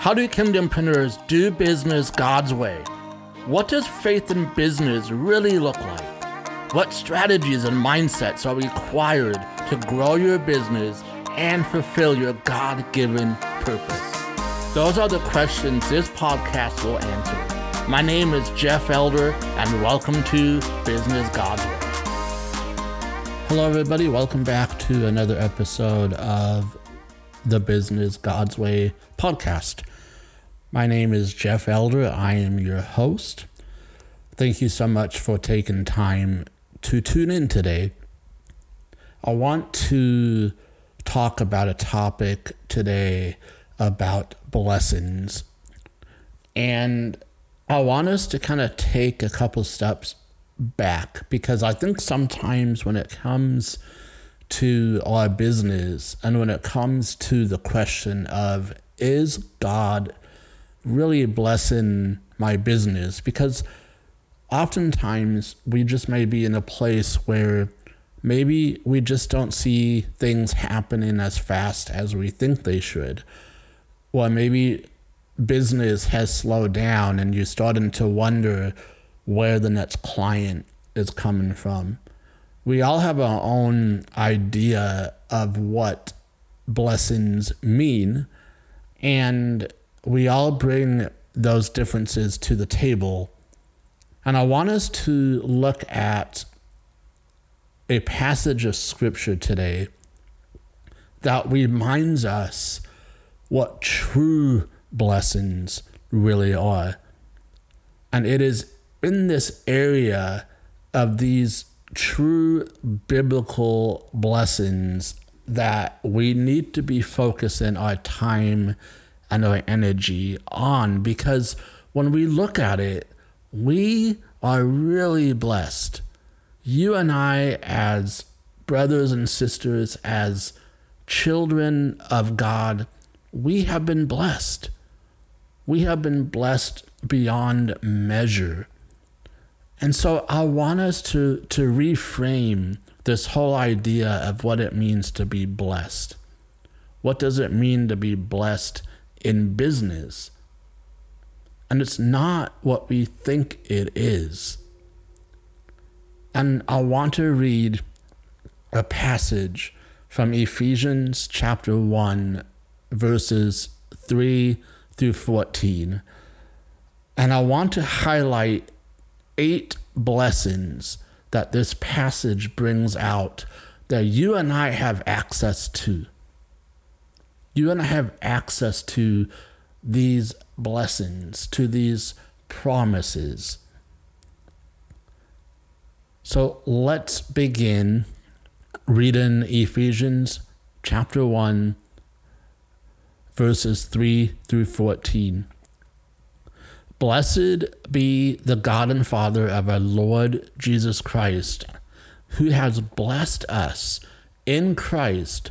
How do kingdom kingdompreneurs do business God's way? What does faith in business really look like? What strategies and mindsets are required to grow your business and fulfill your God given purpose? Those are the questions this podcast will answer. My name is Jeff Elder, and welcome to Business God's Way. Hello, everybody. Welcome back to another episode of the Business God's Way podcast. My name is Jeff Elder. I am your host. Thank you so much for taking time to tune in today. I want to talk about a topic today about blessings. And I want us to kind of take a couple steps back because I think sometimes when it comes to our business and when it comes to the question of is God really blessing my business because oftentimes we just may be in a place where maybe we just don't see things happening as fast as we think they should. Or maybe business has slowed down and you're starting to wonder where the next client is coming from. We all have our own idea of what blessings mean. And we all bring those differences to the table. And I want us to look at a passage of scripture today that reminds us what true blessings really are. And it is in this area of these true biblical blessings that we need to be focusing our time and our energy on because when we look at it, we are really blessed. You and I, as brothers and sisters, as children of God, we have been blessed. We have been blessed beyond measure. And so I want us to, to reframe this whole idea of what it means to be blessed. What does it mean to be blessed in business. And it's not what we think it is. And I want to read a passage from Ephesians chapter 1, verses 3 through 14. And I want to highlight eight blessings that this passage brings out that you and I have access to you're going to have access to these blessings, to these promises. So let's begin reading Ephesians chapter 1, verses 3 through 14. Blessed be the God and Father of our Lord Jesus Christ, who has blessed us in Christ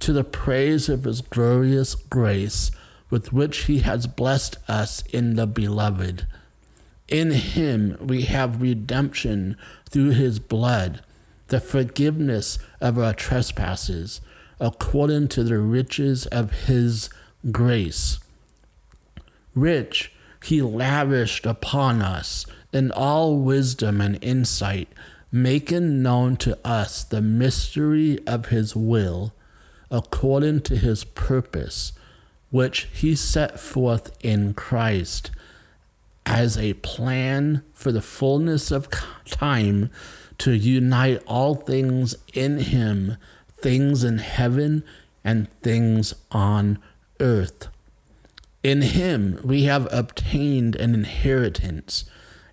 to the praise of his glorious grace with which he has blessed us in the beloved. In him we have redemption through his blood, the forgiveness of our trespasses, according to the riches of his grace. Rich he lavished upon us in all wisdom and insight, making known to us the mystery of his will according to his purpose, which he set forth in Christ as a plan for the fullness of time to unite all things in him, things in heaven and things on earth. In him we have obtained an inheritance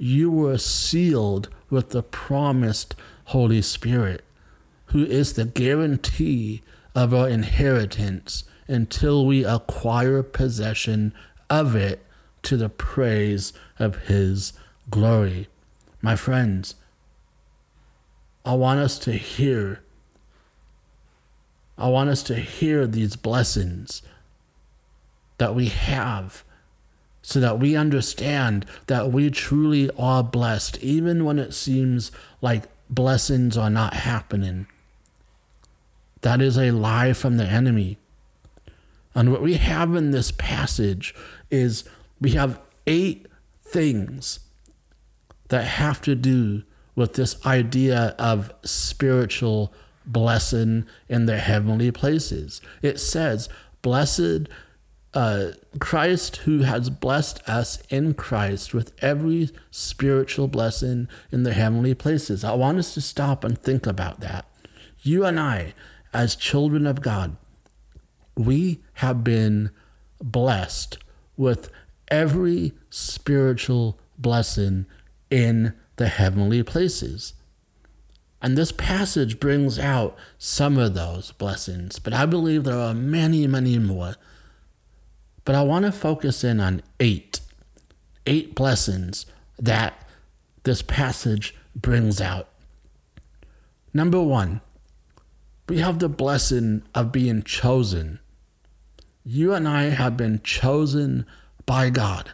you were sealed with the promised Holy Spirit, who is the guarantee of our inheritance until we acquire possession of it to the praise of his glory. My friends, I want us to hear. I want us to hear these blessings that we have so that we understand that we truly are blessed, even when it seems like blessings are not happening. That is a lie from the enemy. And what we have in this passage is we have eight things that have to do with this idea of spiritual blessing in the heavenly places. It says, Blessed uh, Christ, who has blessed us in Christ with every spiritual blessing in the heavenly places. I want us to stop and think about that. You and I, as children of God, we have been blessed with every spiritual blessing in the heavenly places. And this passage brings out some of those blessings, but I believe there are many, many more. But I want to focus in on eight, eight blessings that this passage brings out. Number one, we have the blessing of being chosen. You and I have been chosen by God.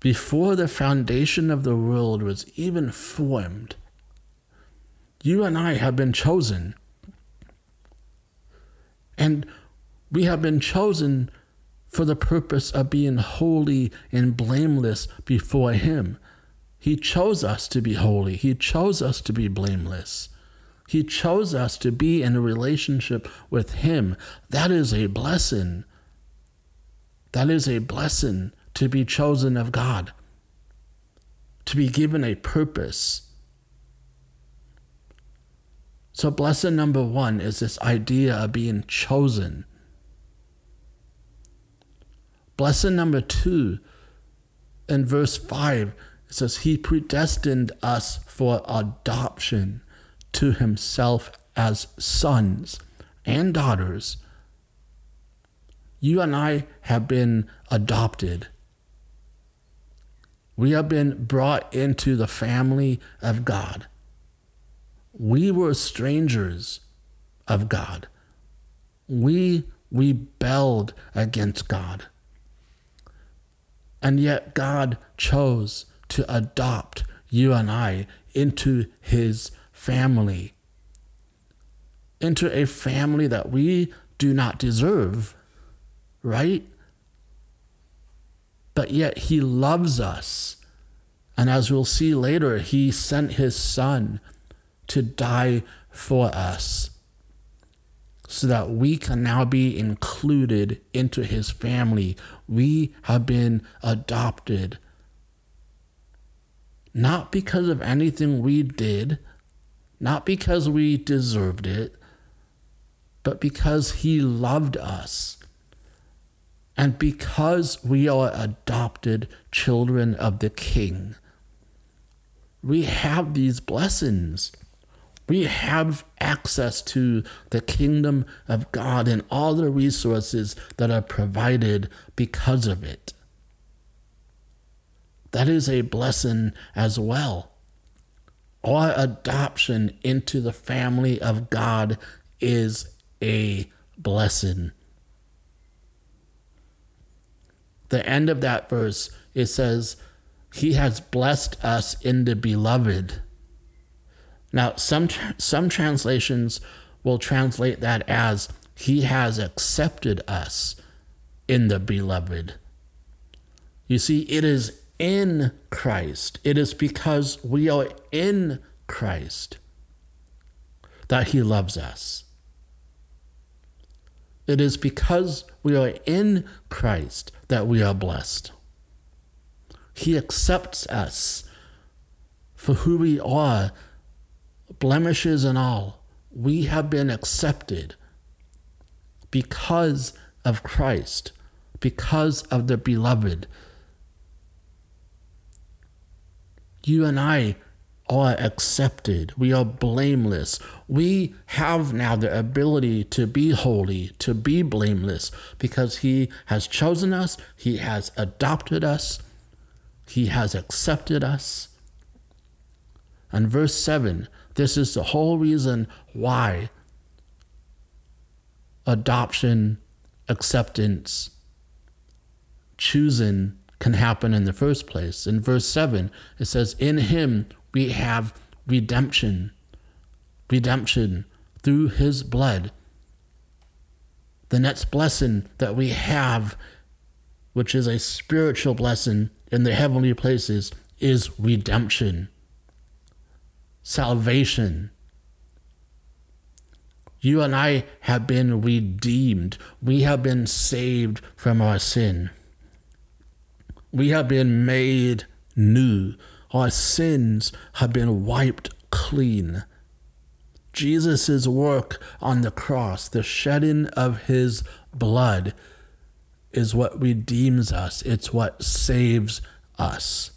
Before the foundation of the world was even formed, you and I have been chosen. And we have been chosen for the purpose of being holy and blameless before Him. He chose us to be holy, He chose us to be blameless. He chose us to be in a relationship with Him. That is a blessing. That is a blessing to be chosen of God, to be given a purpose. So, blessing number one is this idea of being chosen. Blessing number two, in verse 5, it says, He predestined us for adoption to Himself as sons and daughters. You and I have been adopted we have been brought into the family of God. We were strangers of God. We rebelled against God. And yet God chose to adopt you and I into his family, into a family that we do not deserve, right? but yet he loves us. And as we'll see later, he sent his son to die for us so that we can now be included into his family. We have been adopted. Not because of anything we did, not because we deserved it, but because he loved us. And because we are adopted children of the King, we have these blessings. We have access to the kingdom of God and all the resources that are provided because of it. That is a blessing as well. Our adoption into the family of God is a blessing the end of that verse, it says, He has blessed us in the beloved. Now, some, some translations will translate that as, He has accepted us in the beloved. You see, it is in Christ. It is because we are in Christ that He loves us. It is because we are in Christ that we are blessed. He accepts us for who we are, blemishes and all. We have been accepted because of Christ, because of the beloved. You and I are accepted. We are blameless. We have now the ability to be holy, to be blameless, because He has chosen us, He has adopted us, He has accepted us. And verse 7 this is the whole reason why adoption, acceptance, choosing can happen in the first place. In verse 7, it says, In him we have redemption. Redemption through his blood. The next blessing that we have, which is a spiritual blessing in the heavenly places, is redemption, salvation. You and I have been redeemed. We have been saved from our sin. We have been made new. Our sins have been wiped clean. Jesus' work on the cross, the shedding of his blood, is what redeems us, it's what saves us.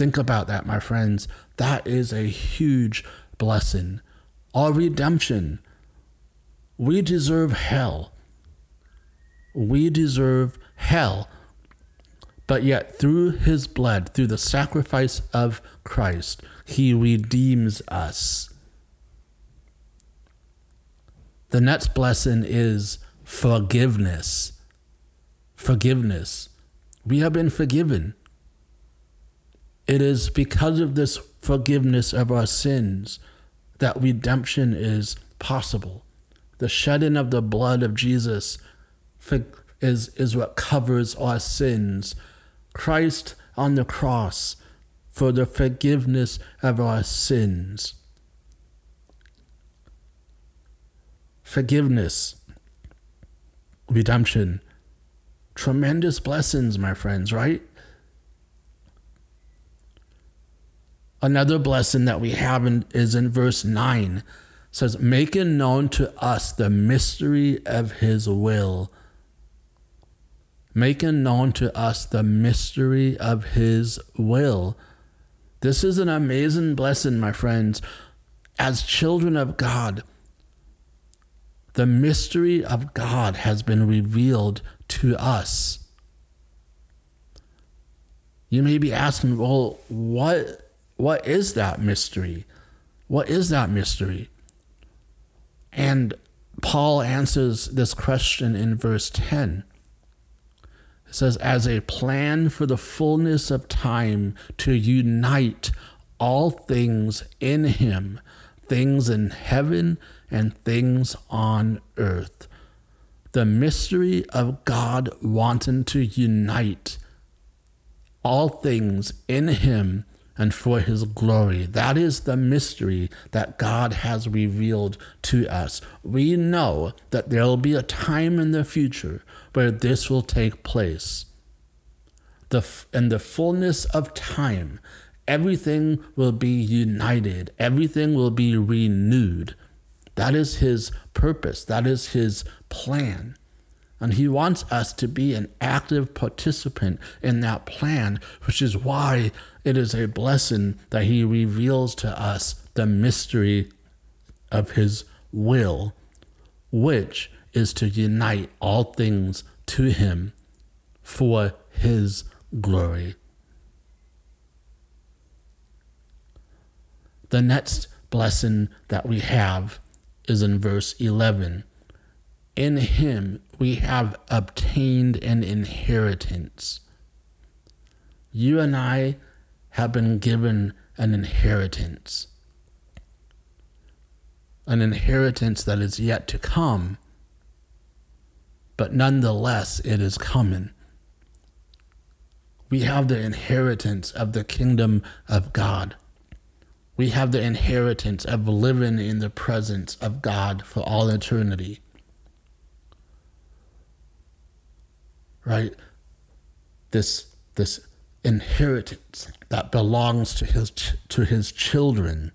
Think about that, my friends. That is a huge blessing. Our redemption. We deserve hell. We deserve hell but yet, through his blood, through the sacrifice of Christ, he redeems us. The next blessing is forgiveness. Forgiveness. We have been forgiven. It is because of this forgiveness of our sins that redemption is possible. The shedding of the blood of Jesus is, is what covers our sins Christ on the cross for the forgiveness of our sins. Forgiveness, redemption, tremendous blessings, my friends, right? Another blessing that we have in, is in verse 9. It says, Making known to us the mystery of his will making known to us the mystery of his will. This is an amazing blessing, my friends. As children of God, the mystery of God has been revealed to us. You may be asking, well, what what is that mystery? What is that mystery? And Paul answers this question in verse 10. It says, as a plan for the fullness of time to unite all things in Him, things in heaven and things on earth. The mystery of God wanting to unite all things in Him and for His glory. That is the mystery that God has revealed to us. We know that there will be a time in the future where this will take place. The, in the fullness of time, everything will be united, everything will be renewed. That is his purpose, that is his plan. And he wants us to be an active participant in that plan, which is why it is a blessing that he reveals to us the mystery of his will, which is to unite all things to him for his glory. The next blessing that we have is in verse 11. In him we have obtained an inheritance. You and I have been given an inheritance. An inheritance that is yet to come but nonetheless, it is coming. We have the inheritance of the kingdom of God. We have the inheritance of living in the presence of God for all eternity. Right? This this inheritance that belongs to his to his children.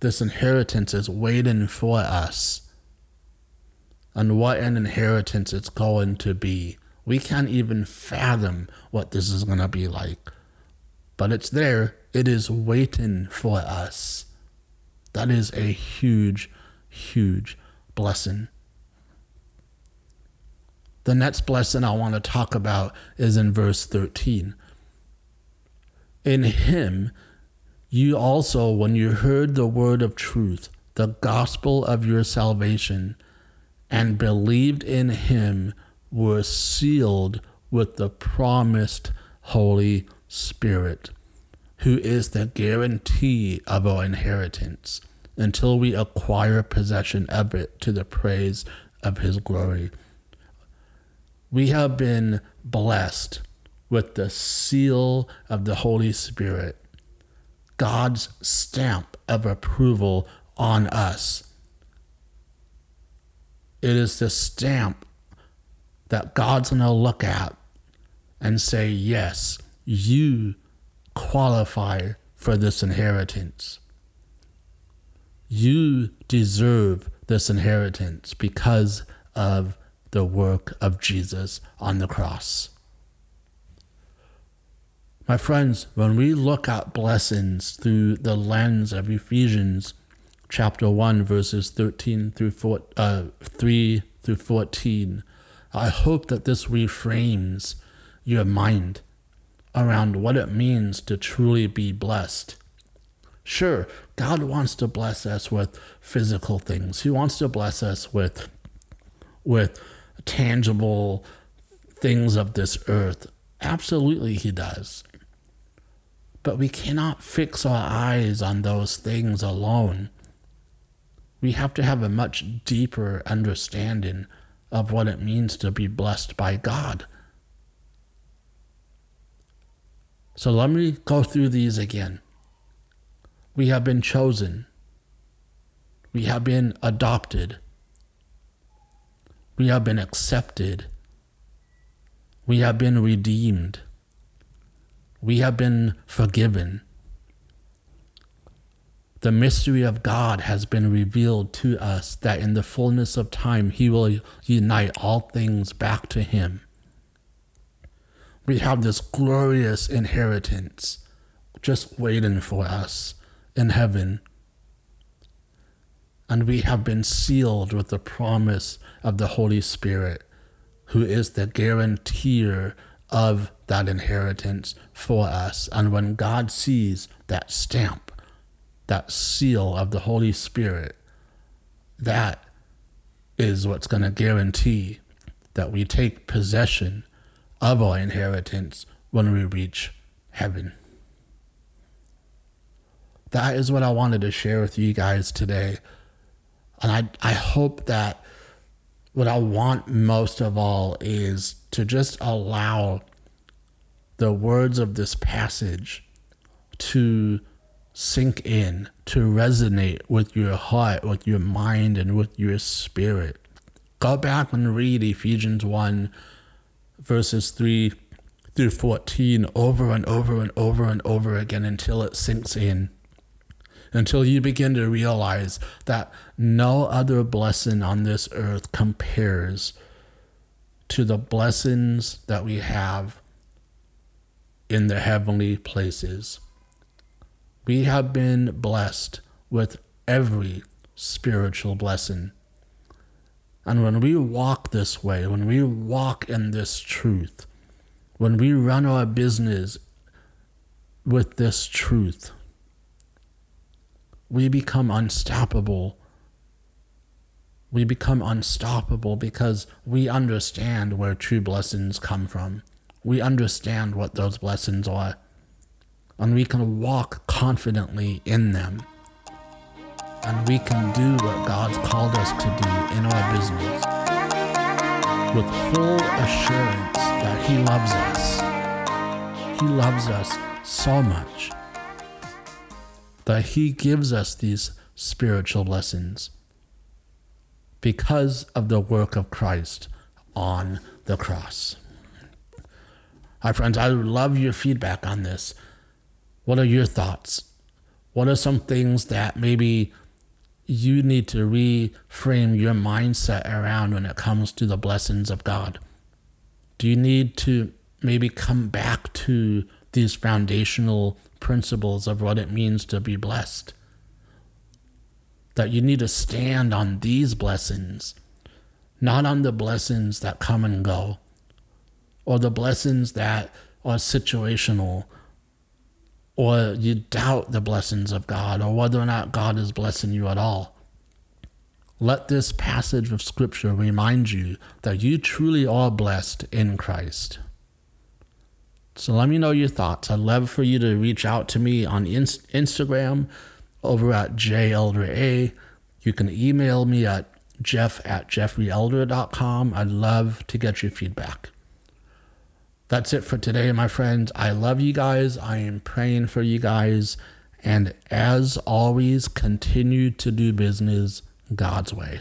This inheritance is waiting for us. And what an inheritance it's going to be. We can't even fathom what this is going to be like. But it's there, it is waiting for us. That is a huge, huge blessing. The next blessing I want to talk about is in verse 13. In him, you also, when you heard the word of truth, the gospel of your salvation, and believed in him, were sealed with the promised Holy Spirit, who is the guarantee of our inheritance until we acquire possession of it to the praise of his glory. We have been blessed with the seal of the Holy Spirit, God's stamp of approval on us. It is the stamp that God's going to look at and say, Yes, you qualify for this inheritance. You deserve this inheritance because of the work of Jesus on the cross. My friends, when we look at blessings through the lens of Ephesians chapter 1, verses 13 through 4, uh, 3 through 14, I hope that this reframes your mind around what it means to truly be blessed. Sure, God wants to bless us with physical things. He wants to bless us with with tangible things of this earth. Absolutely he does. But we cannot fix our eyes on those things alone. We have to have a much deeper understanding of what it means to be blessed by God. So let me go through these again. We have been chosen. We have been adopted. We have been accepted. We have been redeemed. We have been forgiven. The mystery of God has been revealed to us that in the fullness of time He will unite all things back to Him. We have this glorious inheritance just waiting for us in heaven. And we have been sealed with the promise of the Holy Spirit, who is the guarantor of that inheritance for us. And when God sees that stamp, that seal of the Holy Spirit, that is what's going to guarantee that we take possession of our inheritance when we reach heaven. That is what I wanted to share with you guys today. And I, I hope that what I want most of all is to just allow the words of this passage to sink in, to resonate with your heart, with your mind, and with your spirit. Go back and read Ephesians 1, verses 3 through 14 over and over and over and over again until it sinks in. Until you begin to realize that no other blessing on this earth compares to the blessings that we have in the heavenly places. We have been blessed with every spiritual blessing. And when we walk this way, when we walk in this truth, when we run our business with this truth, we become unstoppable. We become unstoppable because we understand where true blessings come from. We understand what those blessings are and we can walk confidently in them. And we can do what God's called us to do in our business with full assurance that He loves us. He loves us so much that He gives us these spiritual lessons because of the work of Christ on the cross. Hi, friends, I would love your feedback on this. What are your thoughts? What are some things that maybe you need to reframe your mindset around when it comes to the blessings of God? Do you need to maybe come back to these foundational principles of what it means to be blessed? That you need to stand on these blessings, not on the blessings that come and go, or the blessings that are situational or you doubt the blessings of God or whether or not God is blessing you at all. Let this passage of Scripture remind you that you truly are blessed in Christ. So let me know your thoughts. I'd love for you to reach out to me on Instagram over at jelder.a. You can email me at jeff at jeffreyelder.com. I'd love to get your feedback. That's it for today, my friends. I love you guys. I am praying for you guys. And as always, continue to do business God's way.